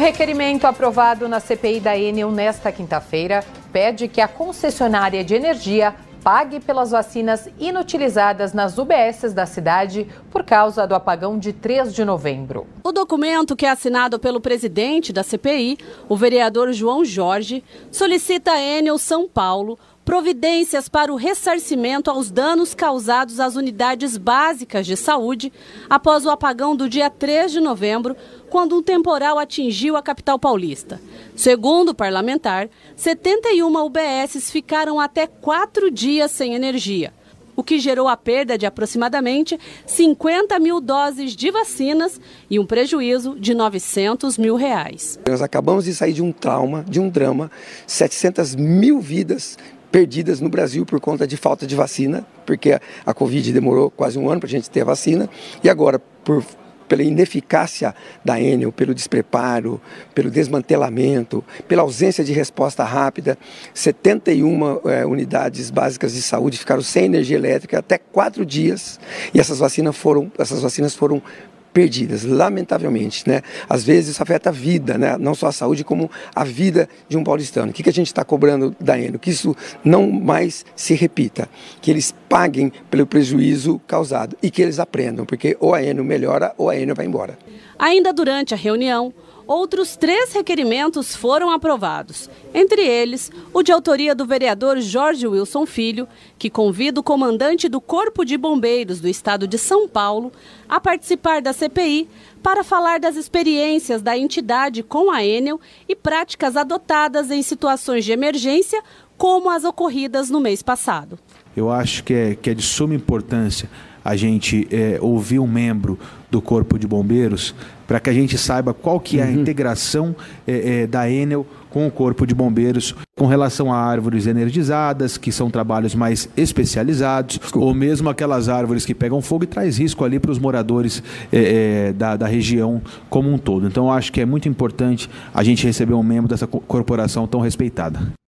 requerimento aprovado na CPI da Enel nesta quinta-feira pede que a concessionária de energia pague pelas vacinas inutilizadas nas UBSs da cidade por causa do apagão de 3 de novembro. O documento, que é assinado pelo presidente da CPI, o vereador João Jorge, solicita a Enel São Paulo providências para o ressarcimento aos danos causados às unidades básicas de saúde após o apagão do dia 3 de novembro, quando um temporal atingiu a capital paulista. Segundo o parlamentar, 71 UBSs ficaram até quatro dias sem energia o que gerou a perda de aproximadamente 50 mil doses de vacinas e um prejuízo de 900 mil reais. Nós acabamos de sair de um trauma, de um drama, 700 mil vidas perdidas no Brasil por conta de falta de vacina, porque a, Covid demorou quase um ano para a gente ter a vacina, e agora, por, pela ineficácia da Enel, pelo despreparo, pelo desmantelamento, pela ausência de resposta rápida, 71 é, unidades básicas de saúde ficaram sem energia elétrica até quatro dias, e essas vacinas foram, essas vacinas foram perdidas, lamentavelmente, né? Às vezes isso afeta a vida, né? Não só a saúde, como a vida de um paulistano. O que, a gente está cobrando da Eno? Que isso não mais se repita, que eles paguem pelo prejuízo causado e que eles aprendam, porque ou a Eno melhora ou a Eno vai embora. Ainda durante a reunião, outros três requerimentos foram aprovados. Entre eles, o de autoria do vereador Jorge Wilson Filho, que convida o comandante do Corpo de Bombeiros do Estado de São Paulo a participar da CPI para falar das experiências da entidade com a Enel e práticas adotadas em situações de emergência, como as ocorridas no mês passado. Eu acho que é, que é de suma importância a gente é, ouvir um membro do Corpo de Bombeiros para que a gente saiba qual que é a uhum. integração é, é, da Enel com o Corpo de Bombeiros com relação a árvores energizadas, que são trabalhos mais especializados, Desculpa. ou mesmo aquelas árvores que pegam fogo e traz risco ali para os moradores é, é, da, da região como um todo. Então, eu acho que é muito importante a gente receber um membro dessa corporação tão respeitada.